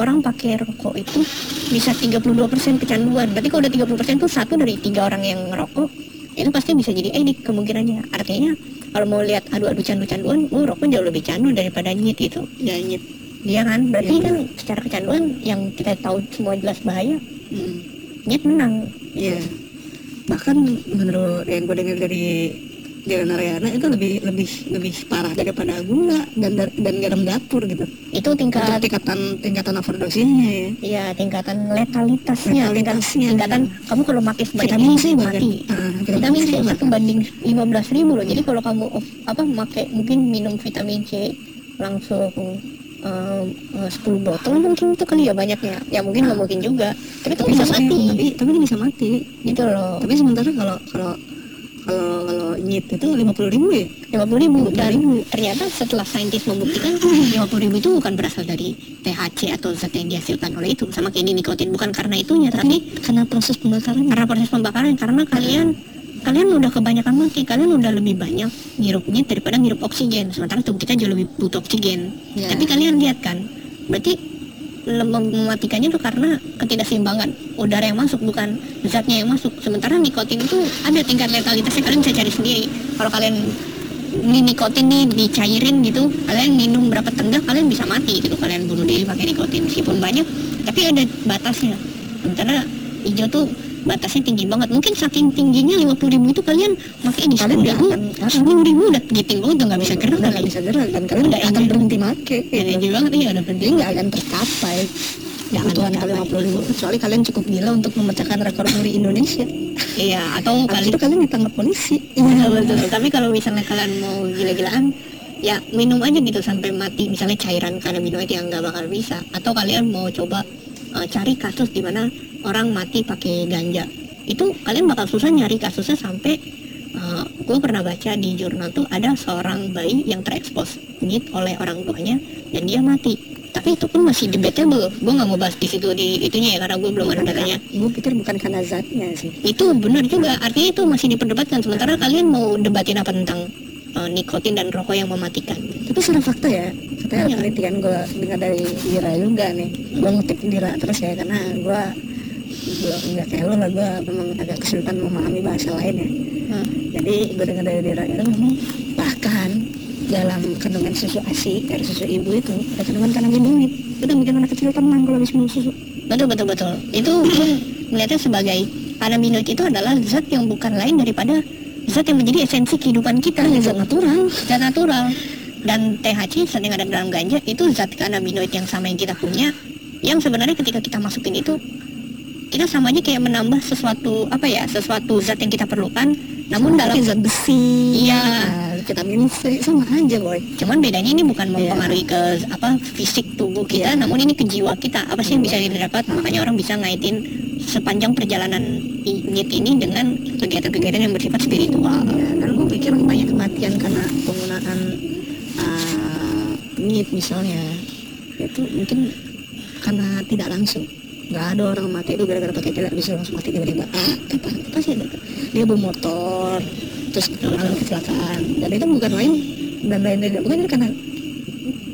orang pakai rokok itu bisa 32% kecanduan. Berarti kalau udah 30% itu satu dari tiga orang yang ngerokok itu pasti bisa jadi edik kemungkinannya artinya kalau mau lihat adu-adu candu-canduan oh rokok jauh lebih candu daripada nyit itu ya nyit Iya kan berarti Iya. kan secara kecanduan yang kita tahu semua jelas bahaya Mm. nyit menang Iya. Bahkan menurut yang gue dengar dari Jalan Ariana itu lebih lebih lebih parah daripada gula dan dan garam dapur gitu. itu Untuk tingkat tingkatan tingkatan overdosisnya ya. Iya tingkatan letalitasnya, Letalitasnya. tingkatan kamu kalau makin sebanyak Vitamin C mati. Ah, Vitamin C satu banding 15 ribu loh. Jadi kalau kamu apa make mungkin minum vitamin C langsung um, eh, 10 botol mungkin itu kali ya banyaknya. Ya mungkin nggak mungkin juga. Tapi itu bisa mati. Tapi tapi bisa mati. Gitu loh. Tapi sementara kalau kalau kalau kalau nyit itu lima puluh ribu ya. 50 ribu dan 50.000. ternyata setelah saintis membuktikan 50 ribu itu bukan berasal dari THC atau zat yang dihasilkan oleh itu sama kayak ini nikotin bukan karena itunya tapi karena proses pembakaran karena proses pembakaran karena kalian kalian udah kebanyakan mati kalian udah lebih banyak ngirupnya daripada ngirup oksigen sementara tubuh kita jauh lebih butuh oksigen Ya. tapi kalian lihat kan berarti mematikannya tuh karena ketidakseimbangan udara yang masuk bukan zatnya yang masuk. Sementara nikotin itu ada tingkat letalitasnya kalian bisa cari sendiri. Kalau kalian ini nikotin nih dicairin gitu kalian minum berapa tenggak kalian bisa mati gitu. Kalian bunuh diri pakai nikotin meskipun banyak tapi ada batasnya. Sementara hijau tuh batasnya tinggi banget mungkin saking tingginya 50 ribu itu kalian pakai di Kalian 10 nggak ribu akan- 10 ribu udah giting banget udah nggak bisa gerak nggak bisa gerak dan kalian nggak akan enjoy. berhenti make ya gitu. banget iya udah berhenti nggak akan tercapai kebutuhan kalian 50 ribu kecuali kalian cukup gila untuk memecahkan rekor muri Indonesia iya atau Habis kali itu kalian ditangkap polisi Iya betul. Tapi kalau misalnya kalian mau gila-gilaan, ya minum aja gitu sampai mati. Misalnya cairan kanabinoid yang nggak bakal bisa. Atau kalian mau coba uh, cari kasus di mana orang mati pakai ganja. Itu kalian bakal susah nyari kasusnya sampai gue pernah baca di jurnal tuh ada seorang bayi yang terekspos nyit oleh orang tuanya dan dia mati. Tapi itu pun masih debatable. Gue nggak mau bahas di situ di itunya ya karena gue belum ada datanya gue pikir bukan karena zatnya sih itu benar juga artinya itu masih diperdebatkan sementara kalian mau debatin apa tentang uh, nikotin dan rokok yang mematikan. Tapi secara fakta ya katanya Iya. penelitian gue dengar dari Dira juga nih. Gue ngutip Dira terus ya karena gue gue nggak kayak lo lah gue memang agak kesulitan memahami bahasa lain ya. Hmm. jadi gue dengar dari Dira itu memang bahkan dalam kandungan susu asi dari susu ibu itu ada kandungan kanabinoid itu bikin anak kecil tenang kalau habis minum susu. Betul betul betul. Itu pun melihatnya sebagai kanabinoid itu adalah zat yang bukan lain daripada zat yang menjadi esensi kehidupan kita zat natural zat natural. Dan THC zat yang ada dalam ganja itu zat kanabinoid yang sama yang kita punya yang sebenarnya ketika kita masukin itu kita sama aja kayak menambah sesuatu apa ya sesuatu zat yang kita perlukan namun dalam Pakai zat besi. Iya. nah, vitamin C sama aja boy. Cuman bedanya ini bukan Iya. mempengaruhi ke apa fisik tubuh kita Iya. namun ini ke jiwa kita. Apa sih yang bisa didapat makanya orang bisa ngaitin sepanjang perjalanan nyit ini dengan kegiatan-kegiatan yang bersifat spiritual. Ya, dan gue pikir banyak kematian karena penggunaan uh, NIT misalnya. Itu mungkin karena tidak langsung. Nggak ada orang mati itu gara-gara pakai tidak bisa langsung mati tiba-tiba. Ah apa? Apa sih dia bawa motor terus mengalami kecelakaan. Dan itu bukan lain dan lain tidak bukan karena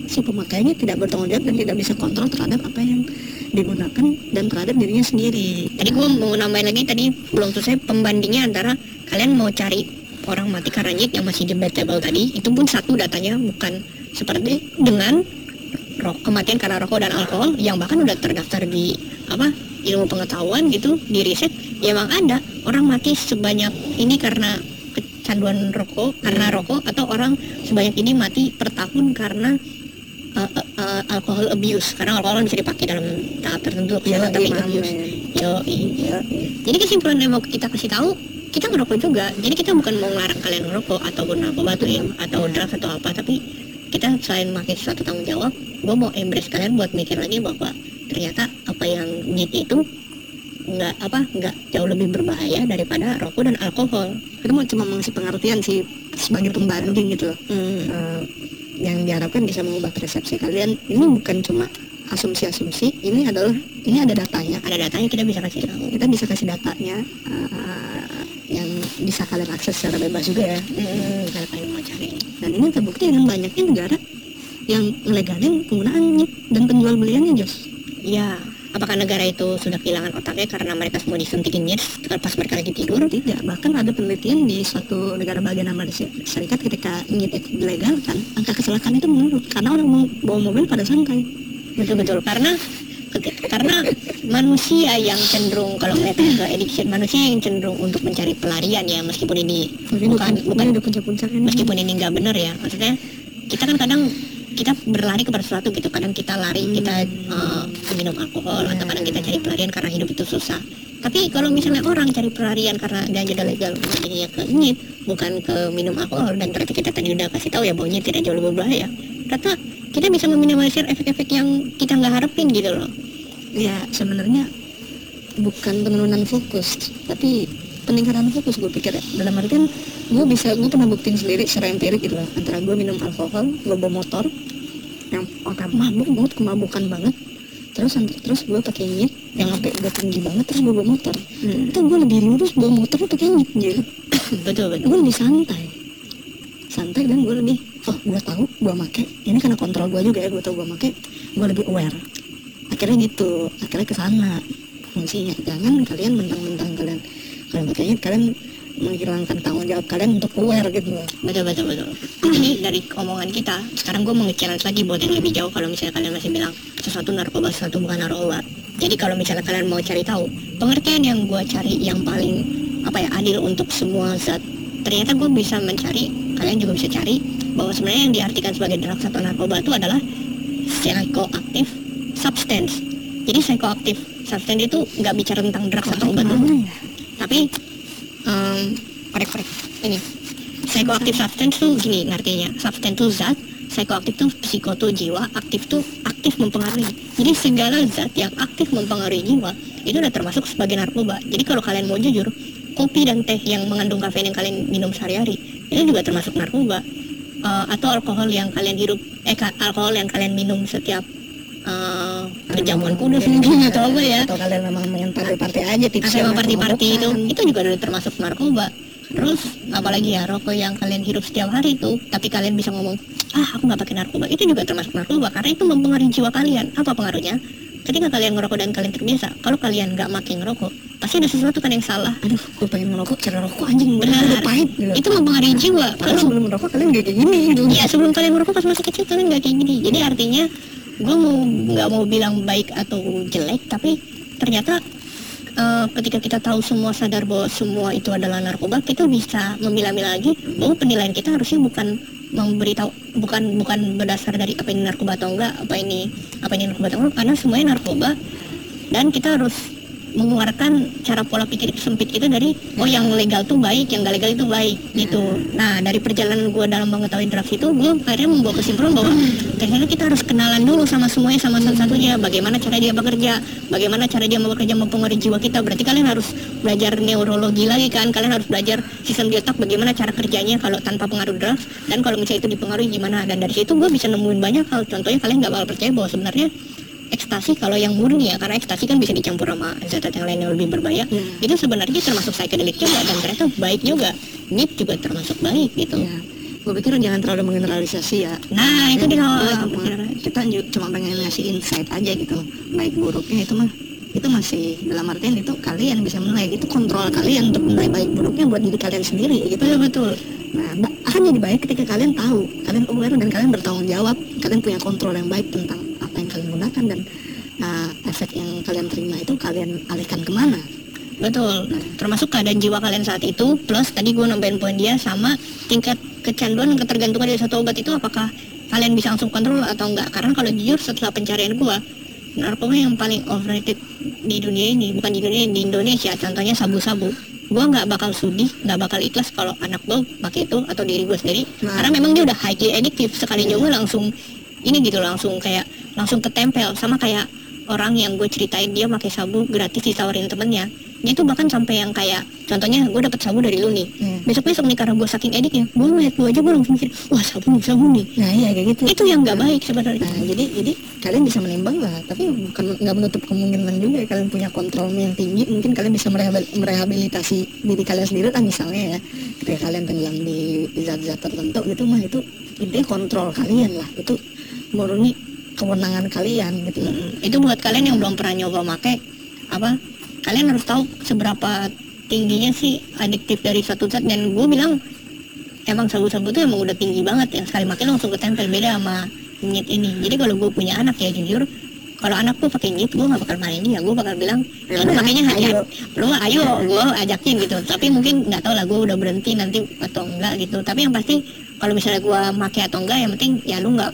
si pemakainya tidak bertanggung jawab dan tidak bisa kontrol terhadap apa yang digunakan dan terhadap dirinya sendiri. Tadi gue mau nambahin lagi tadi belum selesai pembandingnya antara kalian mau cari orang mati karena yang masih debatable tadi itu pun satu datanya bukan seperti dengan ro- kematian karena rokok dan alkohol yang bahkan udah terdaftar di apa ilmu pengetahuan gitu di riset ya emang ada orang mati sebanyak ini karena kecanduan rokok karena rokok atau orang sebanyak ini mati per tahun karena uh, uh, uh, alcohol abuse karena alkohol bisa dipakai dalam tahap tertentu Iya, tapi iya, abuse amin. Yoi. ya, Jadi kesimpulan yang mau kita kasih tahu, kita ngerokok juga. Jadi kita bukan mau ngelarang kalian ngerokok ataupun narkoba tuh ya, atau drugs atau apa, tapi kita selain makin suatu tanggung jawab, gue mau embrace kalian buat mikir lagi bahwa ternyata apa yang NIT itu nggak apa nggak jauh lebih berbahaya daripada rokok dan alkohol. itu mau cuma mengasih pengertian sih sebagai pembanding gitu loh Hmm. Eh, yang diharapkan bisa mengubah persepsi kalian ini bukan cuma asumsi-asumsi ini adalah ini ada datanya. Ada datanya kita bisa kasih tahu. kita bisa kasih datanya eh, yang bisa kalian akses secara bebas juga ya. Hmm, kalau kalian mau cari. dan ini terbukti dengan banyaknya negara yang ngelegalin penggunaan NIT dan penjual beliannya Jos. Ya, apakah negara itu sudah kehilangan otaknya karena mereka semua disuntikin nyet pas mereka lagi tidur? tidak bahkan ada penelitian di suatu negara bagian Amerika Serikat ketika NIT itu dilegalkan angka kecelakaan itu menurun karena orang mau bawa mobil pada santai betul-betul karena karena manusia yang cenderung kalau ngeliat ke addiction manusia yang cenderung untuk mencari pelarian ya meskipun ini bukan bukan nih. meskipun ini nggak benar ya maksudnya kita kan kadang kita berlari kepada sesuatu gitu. Kadang kita lari kita eh, minum alkohol atau kadang kita cari pelarian karena hidup itu susah. Tapi kalau misalnya orang cari pelarian karena ganja legal jadinya ke nyit bukan ke minum alkohol dan ternyata kita tadi udah kasih tahu ya nyit tidak jauh lebih berbahaya. Ternyata kita bisa meminimalisir efek-efek yang kita nggak harapin gitu loh. Ya sebenarnya bukan penurunan fokus tapi peningkatan fokus gue pikir ya. dalam artian gue bisa gue pernah buktiin sendiri secara empirik gitu loh. Antara gue minum alkohol gue bawa motor yang otak mabuk banget kemabukan banget. Terus terus gue pakai nyit yang sampai udah tinggi banget terus gue bawa motor. Hmm. itu gue lebih lurus bawa motor pakai nyit jadi betul betul. Gue lebih santai. Santai dan gue lebih oh gue tahu gue make. Ini karena kontrol gue juga ya gue tahu gue make. Gue lebih aware. Akhirnya gitu akhirnya ke sana fungsinya. Jangan kalian mentang-mentang kalian kalian pakainya kalian menghilangkan tanggung jawab kalian untuk aware gitu. Loh betul betul betul. Ini dari omongan kita. Sekarang gue mau challenge lagi buat yang lebih jauh kalau misalnya kalian masih bilang sesuatu narkoba sesuatu bukan narkoba. Jadi kalau misalnya kalian mau cari tahu pengertian yang gue cari yang paling apa ya adil untuk semua zat ternyata gue bisa mencari kalian juga bisa cari bahwa sebenarnya yang diartikan sebagai drugs atau narkoba itu adalah psychoactive substance. Jadi psychoactive substance itu nggak bicara tentang drugs atau obat? Tapi um, korek korek. Ini psychoactive substance tuh gini artinya. Substance tuh zat psychoactive tuh psiko tuh jiwa aktif tuh aktif mempengaruhi. Jadi segala zat yang aktif mempengaruhi jiwa itu udah termasuk sebagai narkoba. Jadi kalau kalian mau jujur kopi dan teh yang mengandung kafein yang kalian minum sehari-hari itu juga termasuk narkoba. Eh, atau alkohol yang kalian hirup eh alkohol yang kalian minum setiap eh, kejamuan kudus mungkin atau apa ya. Atau kalian memang main party-party aja tips atau party-party itu. itu juga udah termasuk narkoba. Terus apalagi ya rokok yang kalian hirup setiap hari itu tapi kalian bisa ngomong ah aku nggak pakai narkoba. Itu juga termasuk narkoba karena itu mempengaruhi jiwa kalian. Apa pengaruhnya? Ketika kalian ngerokok dan kalian terbiasa kalau kalian nggak makin ngerokok pasti ada sesuatu kan yang salah. Aduh gue pengen ngerokok cara rokok anjing benar. udah pahit gitu. itu mempengaruhi jiwa. Kalau sebelum ngerokok kalian gak kayak gini gitu. Iya sebelum kalian merokok pas masih kecil kalian nggak kayak gini. Jadi artinya gue mau nggak mau bilang baik atau jelek, tapi ternyata eh, ketika kita tahu semua sadar bahwa semua itu adalah narkoba, kita bisa memilah-milah lagi bahwa penilaian kita harusnya bukan memberitahu bukan bukan berdasar dari apa ini narkoba atau enggak, apa ini apa ini narkoba atau enggak, karena semuanya narkoba. Dan kita harus mengeluarkan cara pola pikir sempit kita dari oh yang legal tuh baik yang gak legal itu baik gitu. Nah dari perjalanan gue dalam mengetahui drugs itu gue akhirnya membuat kesimpulan bahwa ternyata kita harus kenalan dulu sama semuanya sama satu-satunya. Bagaimana cara dia bekerja bagaimana cara dia bekerja mempengaruhi jiwa kita. Berarti kalian harus belajar neurologi lagi kan? Kalian harus belajar sistem di otak bagaimana cara kerjanya kalau tanpa pengaruh drugs dan kalau misalnya itu dipengaruhi gimana? Dan dari situ gue bisa nemuin banyak hal. Contohnya kalian gak bakal percaya bahwa sebenarnya ekstasi kalau yang murni ya karena ekstasi kan bisa dicampur sama zat-zat yang lain yang lebih berbahaya Hmm. itu sebenarnya termasuk psychedelic juga dan ternyata baik juga NIP juga termasuk baik gitu Ya. Gue pikir jangan terlalu mengeneralisasi ya. nah itu dia Gua cuma- kita cuma pengen ngasih insight aja gitu. Baik buruknya itu mah itu masih dalam artian itu kalian bisa menilai itu kontrol kalian untuk menilai baik buruknya buat diri kalian sendiri gitu betul betul Nah, akan jadi baik ketika kalian tahu, kalian aware dan kalian bertanggung jawab, kalian punya kontrol yang baik tentang kalian gunakan dan nah, efek yang kalian terima itu kalian alihkan ke mana. betul termasuk keadaan jiwa kalian saat itu plus tadi gue nambahin poin dia sama tingkat kecanduan ketergantungan dari satu obat itu apakah kalian bisa langsung kontrol atau enggak karena kalau jujur setelah pencarian gue narkoba yang paling overrated di dunia ini bukan di dunia di Indonesia contohnya sabu-sabu gue nggak bakal sudi nggak bakal ikhlas kalau anak gue pakai itu atau diri gue sendiri Nah. karena memang dia udah highly addictive sekali nyoba langsung ini gitu langsung kayak langsung ketempel sama kayak orang yang gue ceritain dia pakai sabu gratis ditawarin temennya. Dia tuh bahkan sampai yang kayak contohnya gue dapet sabu dari lu nih. Hmm. besok besok nih karena gue saking ediknya gue ngeliat gue aja gue langsung mikir wah sabu nih sabu nih. Nah, iya kayak gitu. itu yang nggak baik sebenarnya. Nah, jadi jadi kalian bisa menimbang lah, tapi bukan nggak menutup kemungkinan juga kalian punya kontrol yang tinggi, mungkin kalian bisa merehabil- merehabilitasi diri kalian sendiri lah misalnya ya, ketika kalian tenggelam di zat-zat tertentu gitu mah itu intinya kontrol kalian lah, itu murni kewenangan kalian gitu. Mm, itu buat kalian yang belum pernah nyoba make apa kalian harus tahu seberapa tingginya sih adiktif dari satu zat. Dan gue bilang emang sabu-sabu tuh emang udah tinggi banget. Yang sekali makin langsung ketempel. Beda sama nyit ini. Jadi kalau gue punya anak ya jujur kalau anak gue pakai nyit gue gak bakal main dia. Gue bakal bilang ya lu makanya hati Ayo. lu ayo gue ajakin gitu. Tapi mungkin nggak tahu lah gue udah berhenti nanti atau enggak gitu. Tapi yang pasti kalau misalnya gue make atau enggak yang penting ya lu nggak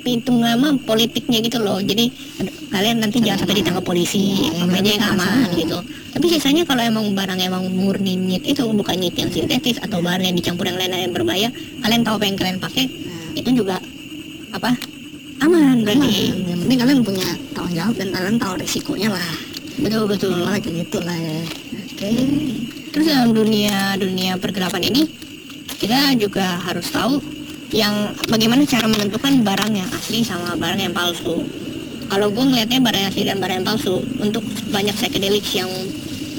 pintu nama politiknya gitu loh jadi ad- kalian nanti jangan sampai ditangkap polisi aja yang aman gitu tapi sisanya kalau emang barang emang murni nyit itu bukan nyit yang sintetis atau bahan yang dicampur yang lain-lain yang berbahaya kalian tahu apa yang kalian pakai itu juga apa aman berarti Yang penting kalian punya tanggung jawab dan kalian tahu resikonya lah. betul betul Malah kayak gitu lah ya. Oke. Terus dalam dunia dunia pergelapan ini kita juga harus tahu yang bagaimana cara menentukan barang yang asli sama barang yang palsu. Kalau gue ngeliatnya barang yang asli dan barang yang palsu untuk banyak psychedelic yang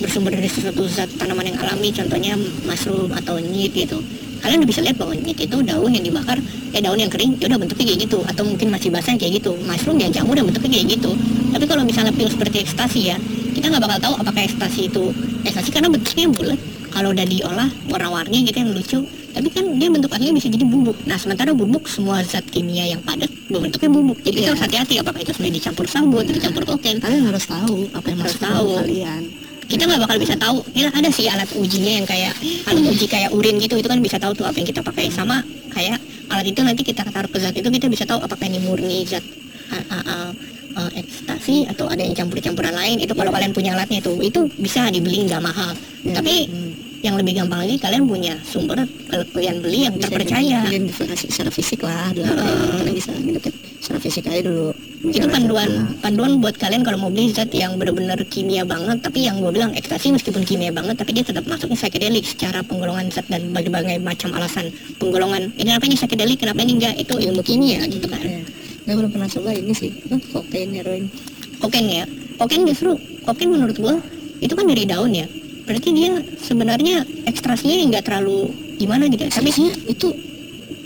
bersumber dari sesuatu zat tanaman yang alami, contohnya mushroom atau nyit gitu. Kalian udah bisa lihat bahwa nyit itu daun yang dibakar, ya daun yang kering, ya udah bentuknya kayak gitu, atau mungkin masih basah kayak gitu. Mushroom ya jamur dan bentuknya kayak gitu. Tapi kalau misalnya pil seperti ekstasi ya, kita nggak bakal tahu apakah ekstasi itu ekstasi karena bentuknya bulat kalau udah diolah warna-warni gitu yang lucu tapi kan dia bentuk aslinya bisa jadi bubuk. Nah sementara bubuk semua zat kimia yang padat bentuknya bubuk. Jadi kita Iya. harus hati-hati apakah itu sebenarnya dicampur sabun atau dicampur kokain kalian harus tahu apa yang Harus tahu. kalian. Kita nggak bakal bisa tahu. Ya ada sih alat ujinya yang kayak alat uji kayak urin gitu. Itu kan bisa tahu tuh apa yang kita pakai. Sama kayak alat itu nanti kita taruh ke zat itu kita bisa tahu apakah ini murni zat uh, uh, uh, uh, ekstasi atau ada yang campur-campuran lain. Itu kalau kalian punya alatnya tuh itu bisa dibeli nggak mahal. Ya, tapi hmm. Yang lebih gampang lagi kalian punya sumber kalian beli yang terpercaya. identifikasi secara fisik lah dulu kalian bisa ngintipin secara fisik aja dulu. Itu panduan panduan buat kalian kalau mau beli zat yang benar-benar kimia banget tapi yang gue bilang ekstasi meskipun kimia banget tapi dia tetap masuknya psychedelic secara penggolongan zat dan berbagai macam alasan penggolongan. Ini kenapa ini psychedelic? Kenapa ini enggak? Itu ilmu kimia gitu kan. ya. Gue belum pernah coba ini sih. Huh, kokain heroin. Kokain ya? Kokain justru kokain menurut gue itu kan dari daun ya berarti dia sebenarnya ekstrasinya nggak terlalu gimana gitu ya tapi tapi itu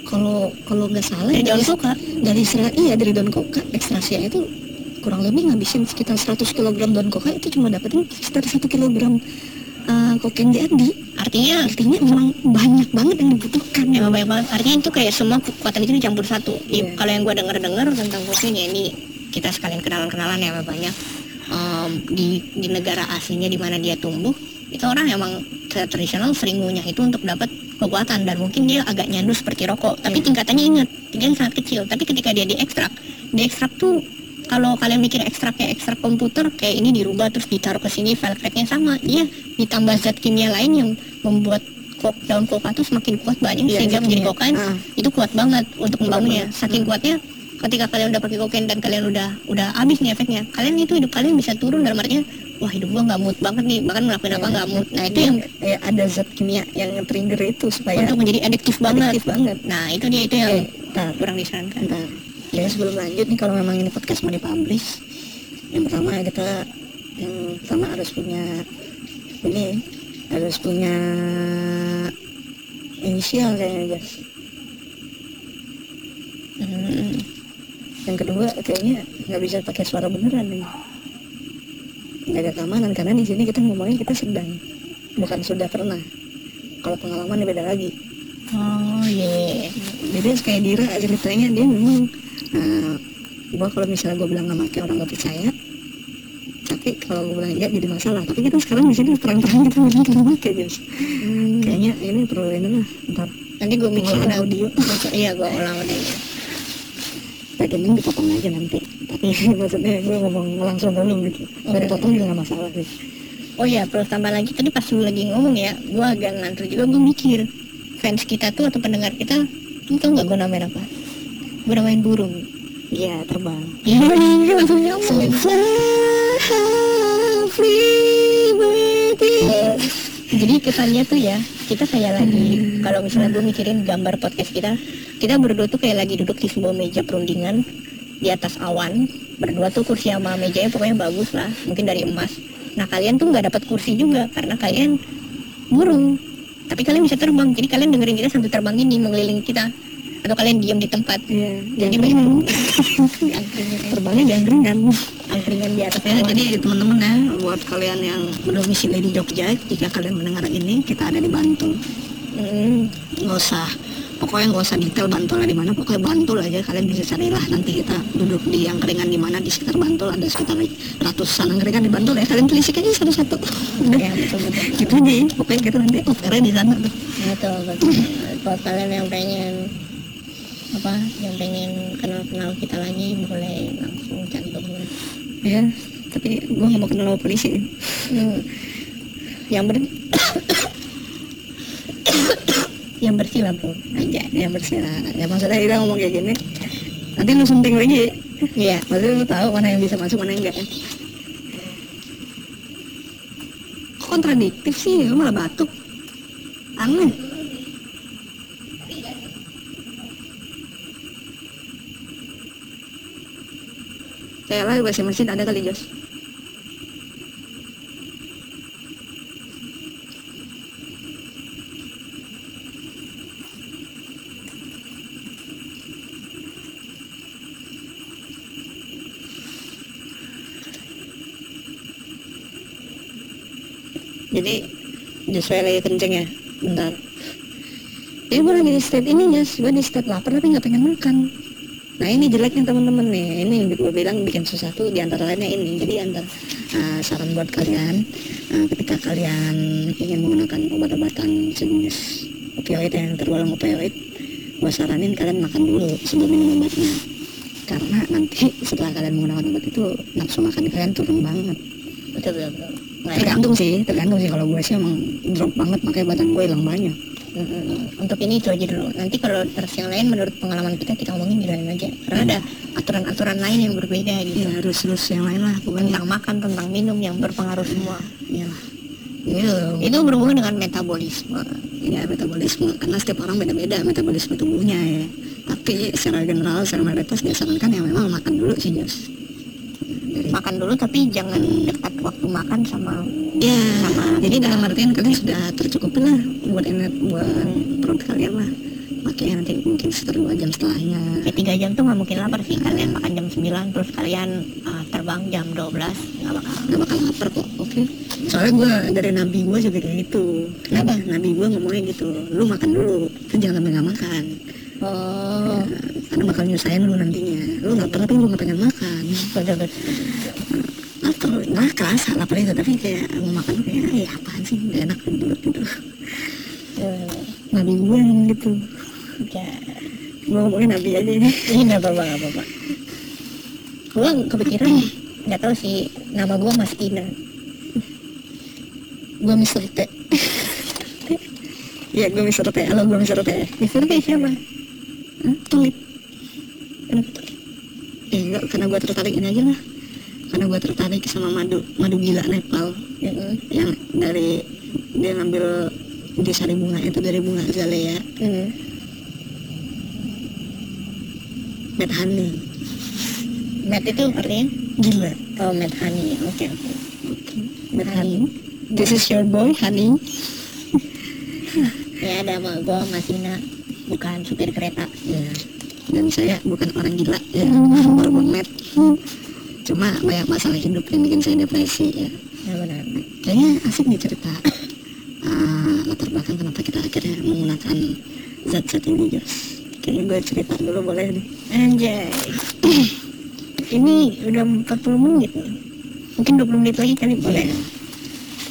kalau kalau nggak salah dari daun dari, koka dari iya dari daun koka ekstrasinya itu kurang lebih ngabisin sekitar 100 kg daun koka itu cuma dapetin sekitar 1 kg uh, kokain DMD artinya artinya memang banyak banget yang dibutuhkan Emang banyak banget. Artinya itu kayak semua kekuatan itu dicampur satu. Iya. Kalau yang gue denger-dengar tentang kokain ya ini kita sekalian kenalan-kenalan ya sama banyak Em, di di negara aslinya di mana dia tumbuh itu orang emang tradisional sering ngunyah itu untuk dapat kekuatan dan mungkin dia agak nyandu seperti rokok. Tapi Iya. tingkatannya ingat tingkatannya sangat kecil. Tapi ketika dia diekstrak diekstrak tuh kalau kalian mikir ekstrak kayak ekstrak komputer kayak ini dirubah terus ditaruh ke sini file rate-nya sama. Dia ditambah zat kimia lain yang membuat kok daun koka tuh semakin kuat banyak Iya, sehingga menjadi kokain Ah. itu kuat banget untuk membangunnya. saking kuatnya ketika kalian udah pakai kokain dan kalian udah udah habis nih efeknya kalian itu hidup kalian bisa turun dalam artinya wah hidup gua nggak mood banget nih. Bahkan ngelakuin apa nggak mood. Nah itu yang ya, ada zat kimia yang trigger itu supaya untuk menjadi adiktif banget. Adiktif banget. Nah itu dia itu yang nah, kurang disarankan. Bentar. Ya sebelum lanjut nih kalau memang ini podcast mau dipublish Yang pertama kita Yang pertama harus punya Ini Harus punya Inisial kayaknya guys. Hmm, Yang kedua kayaknya nggak bisa pakai suara beneran nih Ada keamanan karena di sini kita ngomongin kita sedang Bukan sudah pernah. Kalau pengalaman beda lagi. Oh iya. Jadi kayak Dira ceritanya dia memang uh, gua kalau misalnya gue bilang nggak pakai orang nggak percaya tapi kalau gue bilang enggak jadi masalah. Tapi kita sekarang di sini terang-terang kita bilang kita pakai Jess kayaknya ini perlu ini lah ntar. Nanti gue Ulang audio. Iya gue ulang audionya bagian ini dipotong aja nanti maksudnya gue ngomong langsung dulu gitu Oke. dari potong juga nggak masalah sih Oh iya, perlu tambah lagi tadi pas lu lagi ngomong ya, gua agak ngantur juga gue mikir fans kita tuh atau pendengar kita, lu tau nggak gue namain apa? Gue namain burung. iya terbang Iya, iya, langsung nyambung. Jadi kesannya tuh ya, kita kayak lagi kalau misalnya gue mikirin gambar podcast kita, kita berdua tuh kayak lagi duduk di sebuah meja perundingan di atas awan, berdua tuh kursi sama mejanya pokoknya bagus lah, mungkin dari emas. Nah kalian tuh nggak dapat kursi juga karena kalian burung, tapi kalian bisa terbang. Jadi kalian dengerin kita sambil terbang ini mengelilingi kita, atau kalian diam di tempat. iya Jadi memang terbangnya diangkringan angkringan di atas Ya, jadi teman-teman ya, buat kalian yang berdomisili di Jogja, jika kalian mendengar ini, kita ada di Bantul. Hmm. Nggak usah, pokoknya nggak usah detail Bantulnya di mana, pokoknya Bantul aja. Kalian bisa carilah nanti kita duduk di angkringan di mana di sekitar Bantul ada sekitar ratusan angkringan di Bantul ya. Kalian telisik aja satu-satu. Udah, Ya, betul betul. gitu aja. Pokoknya kita nanti offer di sana tuh. Betul betul. Buat kalian yang pengen apa, yang pengen kenal-kenal kita lagi boleh langsung cantum. Ya, tapi gue nggak mau kenal sama polisi. Hmm. Yang ber yang bersih lah bro Aja, yang bersih lah. Ya maksudnya kita ngomong kayak gini, nanti lu sunting lagi. Iya. Maksudnya lu tahu mana yang bisa masuk, mana yang enggak ya. Kok kontradiktif sih, lu malah batuk. Aneh. Kayaknya bahasa mesin ada kali Jos. Jadi Joshua lagi kenceng ya, bentar. ya gue lagi di state ini ya gue di state lapar tapi nggak pengen makan. Nah ini jeleknya teman-teman nih. Ini yang gue bilang bikin susah tuh di antara lainnya ini. Jadi antara uh, saran buat kalian uh, ketika kalian ingin menggunakan obat-obatan sejenis opioid yang tergolong opioid gue saranin kalian makan dulu sebelum minum obatnya. Karena nanti setelah kalian menggunakan obat itu nafsu makan kalian turun banget. Betul betul, betul. Nah, tergantung sih tergantung sih. Kalau gue sih emang drop banget makanya badan gue hilang banyak. Mm-mm. untuk ini itu aja dulu. Nanti kalau terus yang lain menurut pengalaman kita kita ngomongin di lain aja. Karena ada aturan-aturan lain yang berbeda gitu. Ya harus harus yang lain lah bukan tentang makan tentang minum yang berpengaruh semua. Ya lah itu itu berhubungan dengan metabolisme. Ya metabolisme. Karena setiap orang beda-beda metabolisme tubuhnya ya. Tapi secara general secara mayoritas disarankan ya memang makan dulu sih Dari- makan dulu tapi jangan dekat waktu makan sama ya sama jadi dalam artian kalian sudah tercukupi lah buat energi buat perut kalian lah. Makanya nanti mungkin sekitar dua jam setelahnya. Ya tiga jam tuh nggak mungkin lapar sih. Kalian makan jam 9 terus kalian uh, terbang jam 12 nggak bakal nggak bakal lapar kok oke. Soalnya gue dari nabi gue juga kayak gitu. Kenapa? nabi gue ngomongnya gitu lu makan dulu kan jangan nggak makan. Oh karena bakal nyusahin lu nantinya. Lu lapar tapi lu nggak pengen makan. Lapar nggak kerasa lapar itu tapi kayak mau makan kayak ya apaan sih? Nggak enak gitu. Nabi gue yang gitu. Ya gue ngomongin nabi aja ini. Nggak apa-apa nggak apa-apa. Gue kepikiran nggak tahu sih nama gue Mas Ina. Gue Mister T Iya gue Mister T halo gue Mister T Mister T siapa? Hah? tulip kenapa tuh ya enggak karena gue tertarik ini aja lah. Karena gue tertarik sama madu madu gila Nepal. Mm-mm. yang dari dia ngambil di sari bunga itu dari bunga azalea Mm. mad honey Met itu artinya? Gila. Oh Met Honey oke oke. Mad honey this is your boy honey ya ada sama gue Mas Ina bukan supir kereta. Ya dan saya bukan orang gila ya. Walaupun mad cuma banyak masalah hidup yang bikin saya depresi ya. Ya benar. Kayaknya asik nih cerita. Uh, latar belakang kenapa kita akhirnya menggunakan zat-zat ini Jos. Kayaknya gue cerita dulu boleh nih? Anjay. Ini udah 40 menit nih. Mungkin 20 menit lagi kali boleh?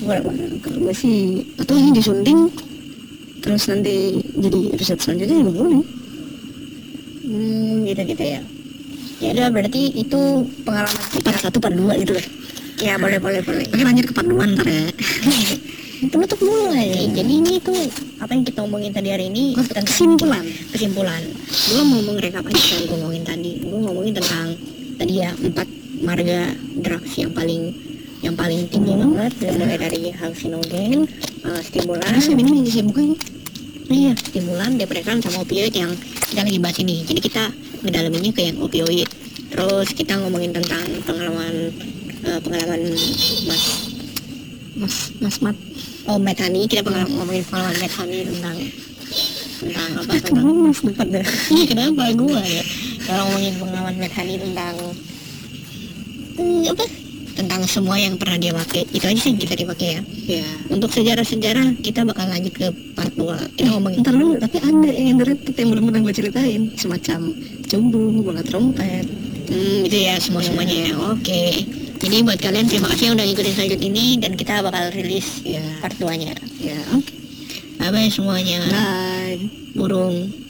Boleh boleh. Kalau gue sih atau ini disunting terus nanti jadi episode selanjutnya juga boleh hmm gitu gitu ya. Ya udah berarti itu pengalaman kita. Part satu part dua gitu lah. Ya boleh boleh boleh. Oke lanjut ke part dua ntar ya. Penutup mulai. Jadi ini tuh apa yang kita omongin tadi hari ini? Tentang kesimpulan. Kesimpulan. Gue mau ngerekap aja yang gue ngomongin tadi. Gue ngomongin tentang tadi ya empat marga drugs yang paling yang paling tinggi banget. Mulai dari halsinogen uh, stimulan. Minum yang sibuk ini iya. Stimulan depresan sama opioid yang kita lagi bahas ini. Jadi kita ngedalaminnya ke yang opioid. Terus kita ngomongin tentang pengalaman uh, pengalaman mas mas mas mat. Oh metani. Kita pengalaman ngomongin pengalaman metani tentang tentang apa tentang mas depan dah Iya kenapa gua ya? Kalau ngomongin pengalaman Medhani tentang hmm, apa tentang semua yang pernah dia pakai. Itu aja sih yang kita dipakai ya. Ya untuk sejarah-sejarah kita bakal lanjut ke part 2 kita ngomongin ntar dulu tapi ada yang underrated yang belum pernah gue ceritain. Semacam cumbung bola trompet. Hmm, itu ya semua semuanya ya oke. Jadi buat kalian terima kasih yang udah ngikutin selanjut ini dan kita bakal rilis ya part 2 nya ya oke. Bye bye semuanya. Bye. Burung